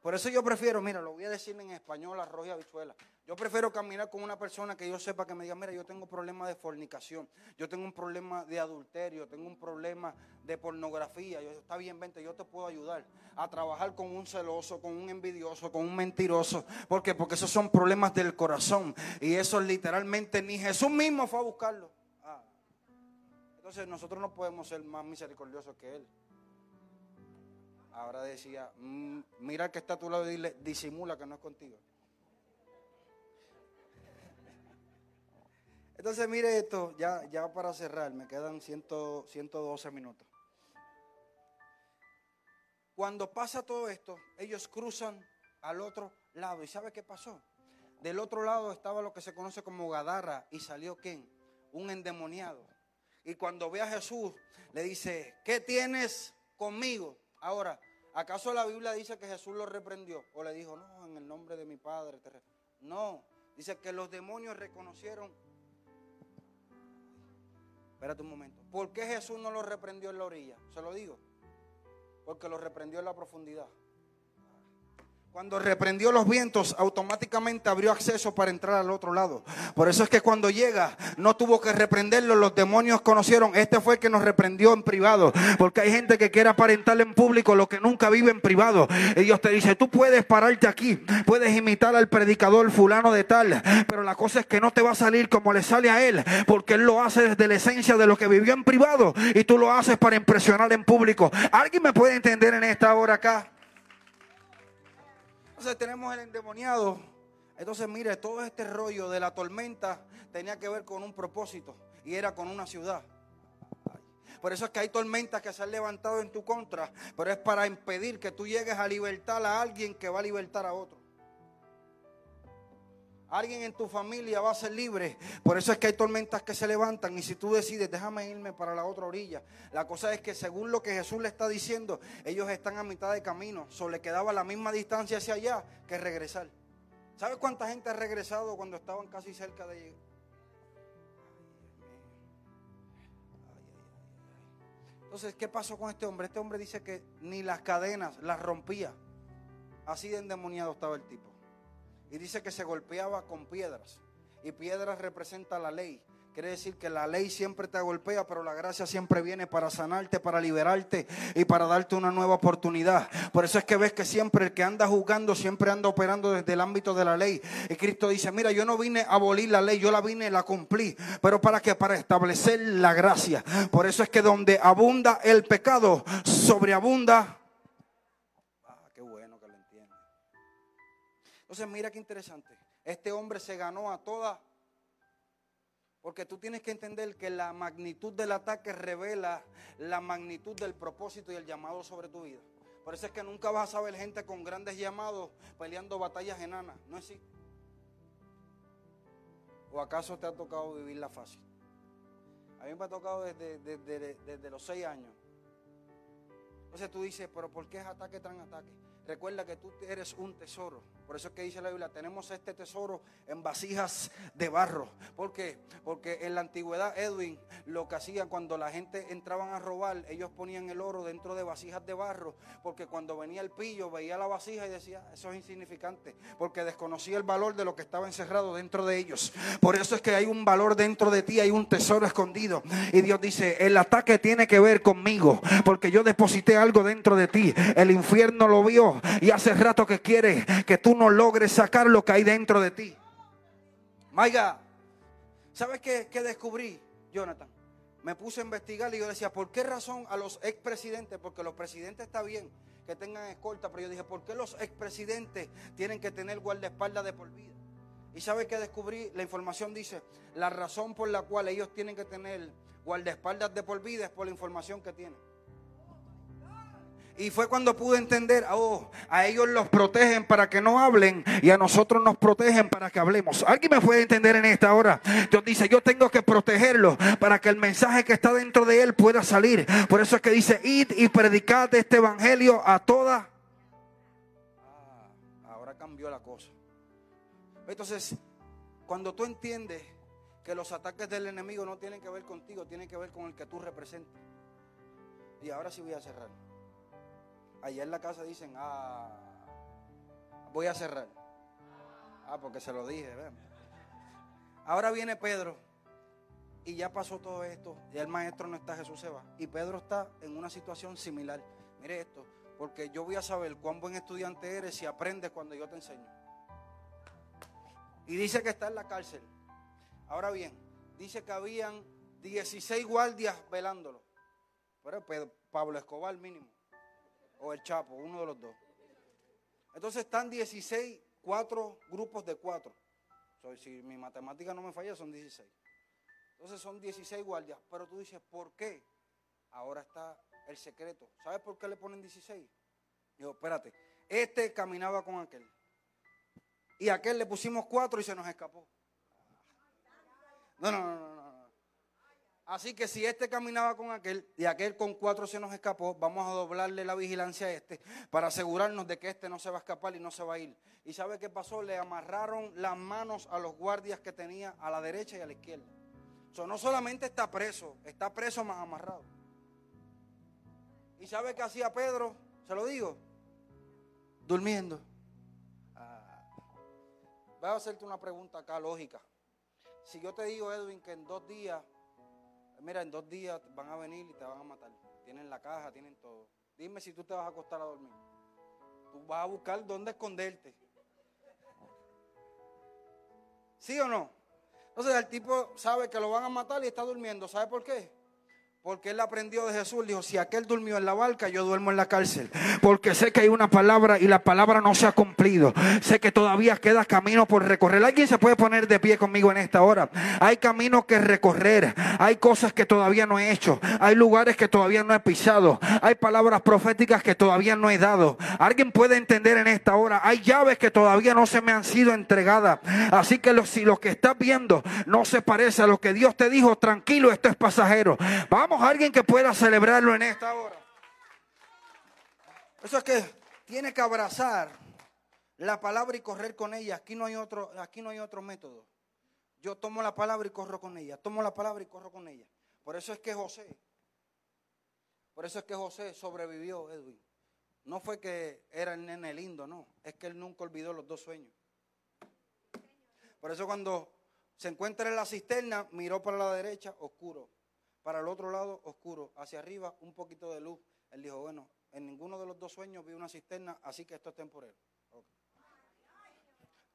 Por eso yo prefiero, mira, lo voy a decir en español, arroz y habichuela. Yo prefiero caminar con una persona que yo sepa que me diga, mira, yo tengo problema de fornicación, yo tengo un problema de adulterio, tengo un problema de pornografía. Yo, está bien, vente, yo te puedo ayudar a trabajar con un celoso, con un envidioso, con un mentiroso. ¿Por qué? Porque esos son problemas del corazón. Y eso literalmente ni Jesús mismo fue a buscarlo. Ah. Entonces nosotros no podemos ser más misericordiosos que Él. Ahora decía, mm, mira que está a tu lado y dile, disimula que no es contigo. Entonces mire esto, ya, ya para cerrar, me quedan 112 minutos. Cuando pasa todo esto, ellos cruzan al otro lado. ¿Y sabe qué pasó? Del otro lado estaba lo que se conoce como Gadarra y salió quién? Un endemoniado. Y cuando ve a Jesús, le dice, ¿qué tienes conmigo? Ahora, ¿acaso la Biblia dice que Jesús lo reprendió? O le dijo, no, en el nombre de mi Padre. No, dice que los demonios reconocieron. Espérate un momento. ¿Por qué Jesús no lo reprendió en la orilla? Se lo digo. Porque lo reprendió en la profundidad. Cuando reprendió los vientos, automáticamente abrió acceso para entrar al otro lado. Por eso es que cuando llega, no tuvo que reprenderlo. Los demonios conocieron, este fue el que nos reprendió en privado. Porque hay gente que quiere aparentar en público lo que nunca vive en privado. Y Dios te dice, tú puedes pararte aquí, puedes imitar al predicador fulano de tal. Pero la cosa es que no te va a salir como le sale a él. Porque él lo hace desde la esencia de lo que vivió en privado. Y tú lo haces para impresionar en público. ¿Alguien me puede entender en esta hora acá? Entonces tenemos el endemoniado. Entonces mire, todo este rollo de la tormenta tenía que ver con un propósito y era con una ciudad. Por eso es que hay tormentas que se han levantado en tu contra, pero es para impedir que tú llegues a libertar a alguien que va a libertar a otro. Alguien en tu familia va a ser libre. Por eso es que hay tormentas que se levantan. Y si tú decides, déjame irme para la otra orilla. La cosa es que según lo que Jesús le está diciendo, ellos están a mitad de camino. Solo le quedaba la misma distancia hacia allá que regresar. ¿Sabes cuánta gente ha regresado cuando estaban casi cerca de llegar? Entonces, ¿qué pasó con este hombre? Este hombre dice que ni las cadenas las rompía. Así de endemoniado estaba el tipo. Y dice que se golpeaba con piedras. Y piedras representa la ley, Quiere decir que la ley siempre te golpea, pero la gracia siempre viene para sanarte, para liberarte y para darte una nueva oportunidad. Por eso es que ves que siempre el que anda jugando, siempre anda operando desde el ámbito de la ley. Y Cristo dice, mira, yo no vine a abolir la ley, yo la vine, la cumplí. Pero para qué? Para establecer la gracia. Por eso es que donde abunda el pecado, sobreabunda. Entonces mira qué interesante. Este hombre se ganó a toda porque tú tienes que entender que la magnitud del ataque revela la magnitud del propósito y el llamado sobre tu vida. Por eso es que nunca vas a saber gente con grandes llamados peleando batallas enanas. No es así. ¿O acaso te ha tocado vivirla fácil? A mí me ha tocado desde, desde los seis años. Entonces tú dices, pero ¿por qué es ataque tras ataque? Recuerda que tú eres un tesoro. Por eso es que dice la Biblia, tenemos este tesoro en vasijas de barro. ¿Por qué? Porque en la antigüedad, Edwin, lo que hacían cuando la gente entraban a robar, ellos ponían el oro dentro de vasijas de barro. Porque cuando venía el pillo, veía la vasija y decía, eso es insignificante. Porque desconocía el valor de lo que estaba encerrado dentro de ellos. Por eso es que hay un valor dentro de ti, hay un tesoro escondido. Y Dios dice, el ataque tiene que ver conmigo. Porque yo deposité algo dentro de ti. El infierno lo vio y hace rato que quiere que tú no logres sacar lo que hay dentro de ti. Maiga, ¿sabes qué, descubrí, Jonathan? Me puse a investigar y yo decía, ¿por qué razón a los expresidentes? Porque los presidentes está bien que tengan escolta, pero yo dije, ¿por qué los expresidentes tienen que tener guardaespaldas de por vida? Y ¿sabes qué descubrí? La información dice, la razón por la cual ellos tienen que tener guardaespaldas de por vida es por la información que tienen. Y fue cuando pude entender, oh, a ellos los protegen para que no hablen y a nosotros nos protegen para que hablemos. ¿Alguien me puede entender en esta hora? Dios dice, yo tengo que protegerlo para que el mensaje que está dentro de él pueda salir. Por eso es que dice, id y predicad este evangelio a toda. Ah, ahora cambió la cosa. Entonces, cuando tú entiendes que los ataques del enemigo no tienen que ver contigo, tienen que ver con el que tú representas. Y ahora sí voy a cerrar. Allá en la casa dicen, ah, voy a cerrar. Ah, porque se lo dije. Ahora viene Pedro y ya pasó todo esto. Ya el maestro no está, Jesús se va. Y Pedro está en una situación similar. Mire esto, porque yo voy a saber cuán buen estudiante eres si aprendes cuando yo te enseño. Y dice que está en la cárcel. Ahora bien, dice que habían 16 guardias velándolo. Pero Pablo Escobar mínimo o el Chapo, uno de los dos. Entonces están 16, cuatro grupos de cuatro. si mi matemática no me falla, son 16. Entonces son 16 guardias. Pero tú dices, ¿por qué? Ahora está el secreto. ¿Sabes por qué le ponen 16? Digo, espérate, este caminaba con aquel. Y aquel le pusimos cuatro y se nos escapó. No, no, no, no. Así que si este caminaba con aquel y aquel con cuatro se nos escapó, vamos a doblarle la vigilancia a este para asegurarnos de que este no se va a escapar y no se va a ir. ¿Y sabe qué pasó? Le amarraron las manos a los guardias que tenía a la derecha y a la izquierda. So, no solamente está preso, está preso más amarrado. ¿Y sabe qué hacía Pedro? Se lo digo. Durmiendo. Ah. Voy a hacerte una pregunta acá lógica. Si yo te digo, Edwin, que en dos días mira, en dos días van a venir y te van a matar. Tienen la caja, tienen todo. Dime si tú te vas a acostar a dormir. Tú vas a buscar dónde esconderte. ¿Sí o no? Entonces el tipo sabe que lo van a matar y está durmiendo. ¿Sabe por qué? Porque él aprendió de Jesús. Dijo, si aquel durmió en la barca, yo duermo en la cárcel. Porque sé que hay una palabra y la palabra no se ha cumplido. Sé que todavía queda camino por recorrer. ¿Alguien se puede poner de pie conmigo en esta hora? Hay camino que recorrer. Hay cosas que todavía no he hecho. Hay lugares que todavía no he pisado. Hay palabras proféticas que todavía no he dado. ¿Alguien puede entender en esta hora? Hay llaves que todavía no se me han sido entregadas. Así que si lo que estás viendo no se parece a lo que Dios te dijo, tranquilo, esto es pasajero. Vamos alguien que pueda celebrarlo en esta hora. Eso es que tiene que abrazar la palabra y correr con ella. Aquí no hay otro, aquí no hay otro método. Yo tomo la palabra y corro con ella. Tomo la palabra y corro con ella. Por eso es que José, por eso es que José sobrevivió, Edwin. No fue que era el nene lindo, no. Es que él nunca olvidó los dos sueños. Por eso cuando Se encuentra en la cisterna, miró para la derecha, oscuro. Para el otro lado, oscuro. Hacia arriba, un poquito de luz. Él dijo, bueno, en ninguno de los dos sueños vi una cisterna, así que esto es temporero.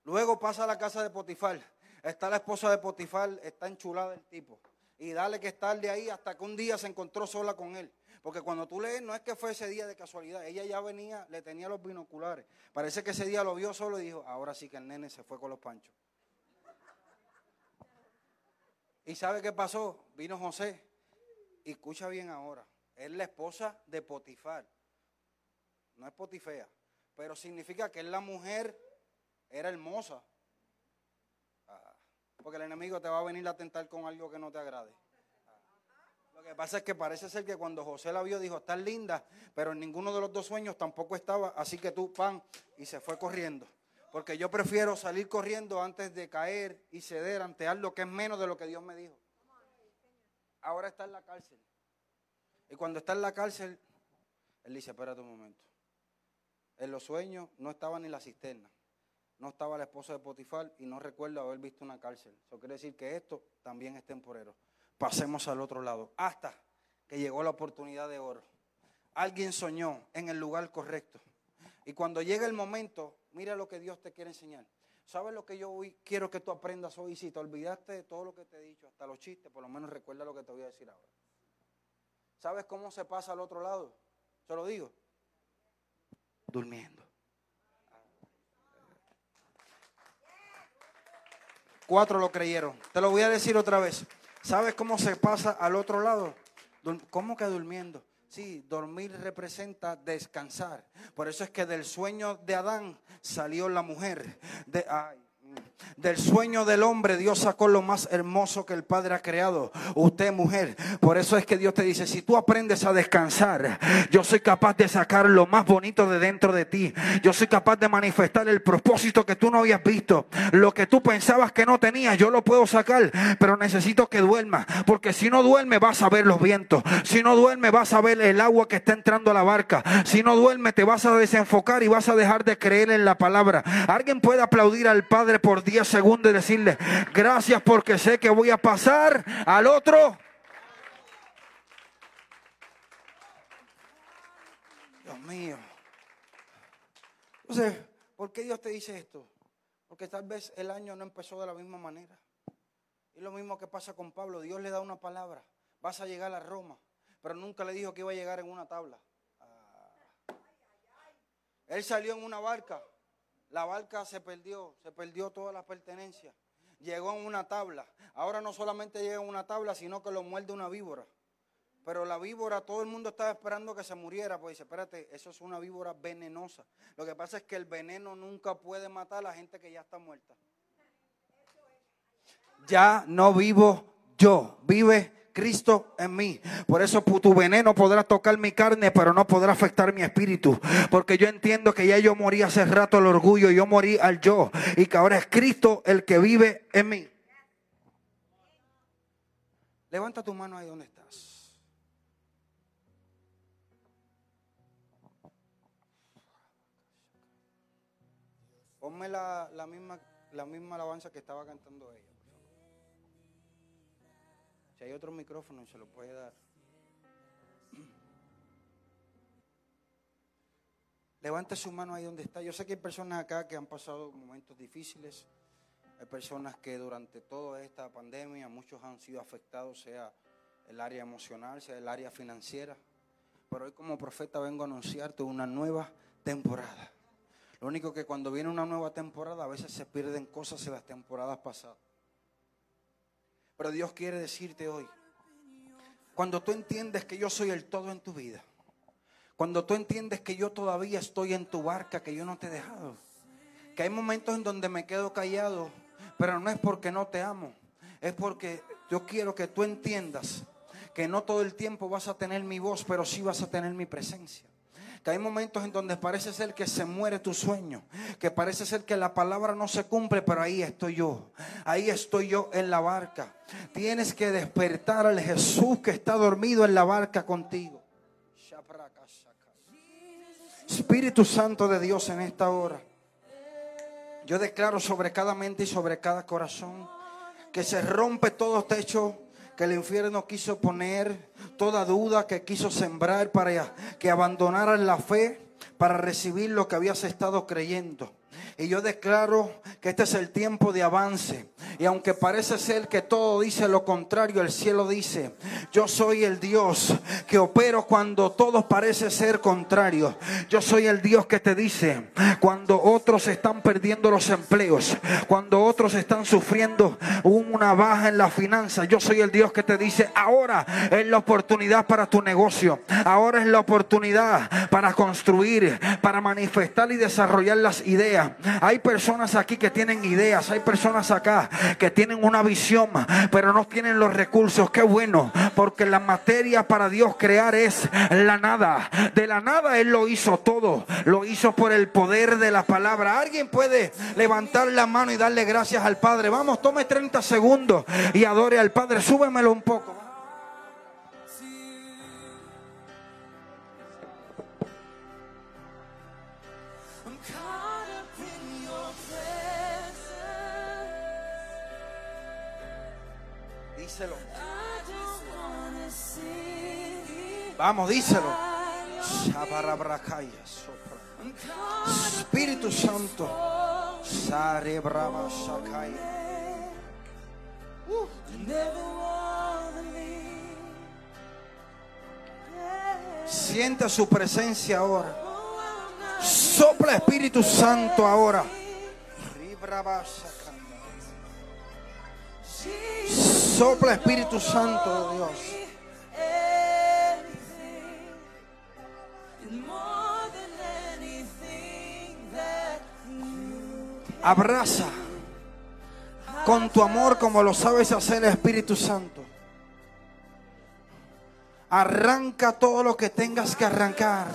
Luego pasa a la casa de Potifar. Está la esposa de Potifar, está enchulada el tipo. Y dale que estar de ahí hasta que un día se encontró sola con él. Porque cuando tú lees, no es que fue ese día de casualidad. Ella ya venía, le tenía los binoculares. Parece que ese día lo vio solo y dijo, ahora sí que el nene se fue con los panchos. ¿Y sabe qué pasó? Vino José. Escucha bien ahora. Es la esposa de Potifar. No es Potifea. Pero significa que es la mujer, era hermosa. Ah, porque el enemigo te va a venir a tentar con algo que no te agrade. Lo que pasa es que parece ser que cuando José la vio dijo, estás linda, pero en ninguno de los dos sueños tampoco estaba, así que tú, pan, y se fue corriendo. Porque yo prefiero salir corriendo antes de caer y ceder ante algo que es menos de lo que Dios me dijo. Ahora está en la cárcel. Y cuando está en la cárcel, él dice, espérate un momento. En los sueños no estaba ni la cisterna, no estaba la esposa de Potifar y no recuerdo haber visto una cárcel. Eso quiere decir que esto también es temporero pasemos al otro lado. Hasta que llegó la oportunidad de oro. Alguien soñó en el lugar correcto. Y cuando llega el momento, mira lo que Dios te quiere enseñar. ¿Sabes lo que yo hoy quiero que tú aprendas hoy? Si te olvidaste de todo lo que te he dicho, hasta los chistes, por lo menos recuerda lo que te voy a decir ahora. ¿Sabes cómo se pasa al otro lado? Se lo digo. Durmiendo. Cuatro lo creyeron. Te lo voy a decir otra vez. ¿Sabes cómo se pasa al otro lado? ¿Cómo que durmiendo? Sí, dormir representa descansar. Por eso es que del sueño de Adán salió la mujer. De, ay, del sueño del hombre Dios sacó lo más hermoso que el Padre ha creado. Usted mujer. Por eso es que Dios te dice, si tú aprendes a descansar, yo soy capaz de sacar lo más bonito de dentro de ti. Yo soy capaz de manifestar el propósito que tú no habías visto. Lo que tú pensabas que no tenías, yo lo puedo sacar. Pero necesito que duerma. Porque si no duerme vas a ver los vientos. Si no duerme vas a ver el agua que está entrando a la barca. Si no duerme te vas a desenfocar y vas a dejar de creer en la palabra. Alguien puede aplaudir al Padre por 10 segundos y decirle, gracias porque sé que voy a pasar al otro. Dios mío. Entonces, ¿por qué Dios te dice esto? Porque tal vez el año no empezó de la misma manera. Y lo mismo que pasa con Pablo. Dios le da una palabra. Vas a llegar a Roma. Pero nunca le dijo que iba a llegar en una tabla. Ah. Él salió en una barca. La barca se perdió, se perdió toda la pertenencia. Llegó en una tabla. Ahora no solamente llega en una tabla, sino que lo muerde una víbora. Pero la víbora, todo el mundo estaba esperando que se muriera, pues dice, espérate, eso es una víbora venenosa. Lo que pasa es que el veneno nunca puede matar a la gente que ya está muerta. Ya no vivo yo, vive Cristo en mí. Por eso tu veneno podrá tocar mi carne, pero no podrá afectar mi espíritu. Porque yo entiendo que ya yo morí hace rato al orgullo, yo morí al yo. Y que ahora es Cristo el que vive en mí. Levanta tu mano ahí donde estás. Ponme la, la, misma, la misma alabanza que estaba cantando ella. Si hay otro micrófono, se lo puede dar. Levante su mano ahí donde está. Yo sé que hay personas acá que han pasado momentos difíciles. Hay personas que durante toda esta pandemia muchos han sido afectados, sea el área emocional, sea el área financiera. Pero hoy como profeta vengo a anunciarte una nueva temporada. Lo único que cuando viene una nueva temporada a veces se pierden cosas en las temporadas pasadas. Pero Dios quiere decirte hoy, cuando tú entiendes que yo soy el todo en tu vida, cuando tú entiendes que yo todavía estoy en tu barca, que yo no te he dejado, que hay momentos en donde me quedo callado, pero no es porque no te amo, es porque yo quiero que tú entiendas que no todo el tiempo vas a tener mi voz, pero sí vas a tener mi presencia que hay momentos en donde parece ser que se muere tu sueño, que parece ser que la palabra no se cumple, pero ahí estoy yo, ahí estoy yo en la barca. Tienes que despertar al Jesús que está dormido en la barca contigo. Espíritu Santo de Dios en esta hora. Yo declaro sobre cada mente y sobre cada corazón que se rompe todo techo que el infierno quiso poner, toda duda que quiso sembrar para que abandonaras la fe para recibir lo que habías estado creyendo. Y yo declaro que este es el tiempo de avance. Y aunque parece ser que todo dice lo contrario, el cielo dice, yo soy el Dios que opero cuando todo parece ser contrario. Yo soy el Dios que te dice, cuando otros están perdiendo los empleos, cuando otros están sufriendo una baja en la finanza, yo soy el Dios que te dice, ahora es la oportunidad para tu negocio, ahora es la oportunidad para construir, para manifestar y desarrollar las ideas. Hay personas aquí que tienen ideas, hay personas acá que tienen una visión, pero no tienen los recursos. Qué bueno, porque la materia para Dios crear es la nada. De la nada Él lo hizo todo, lo hizo por el poder de la palabra. Alguien puede levantar la mano y darle gracias al Padre. Vamos, tome 30 segundos y adore al Padre. Súbemelo un poco. Vamos, díselo. Espíritu Santo. Siente su presencia ahora. Sopla Espíritu Santo ahora. Sopla Espíritu Santo de Dios. Abraza con tu amor como lo sabes hacer Espíritu Santo. Arranca todo lo que tengas que arrancar.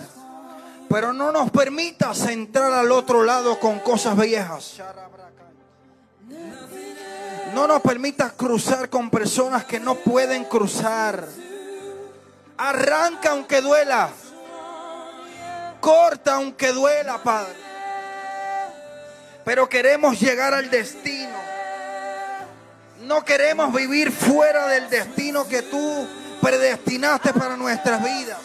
Pero no nos permitas entrar al otro lado con cosas viejas. No nos permitas cruzar con personas que no pueden cruzar. Arranca aunque duela. Corta aunque duela, Padre pero queremos llegar al destino. No queremos vivir fuera del destino que tú predestinaste para nuestras vidas.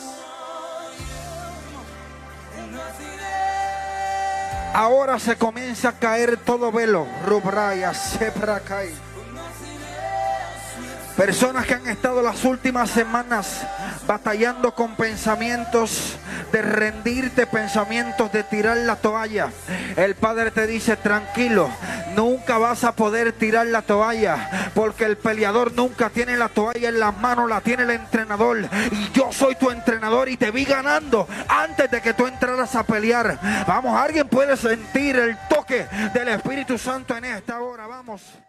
Ahora se comienza a caer todo velo. Rubraya, Seprakai. Personas que han estado las últimas semanas batallando con pensamientos de rendirte, pensamientos de tirar la toalla. El Padre te dice, tranquilo, nunca vas a poder tirar la toalla, porque el peleador nunca tiene la toalla en las manos, la tiene el entrenador. Y yo soy tu entrenador y te vi ganando antes de que tú entraras a pelear. Vamos, alguien puede sentir el toque del Espíritu Santo en esta hora, vamos.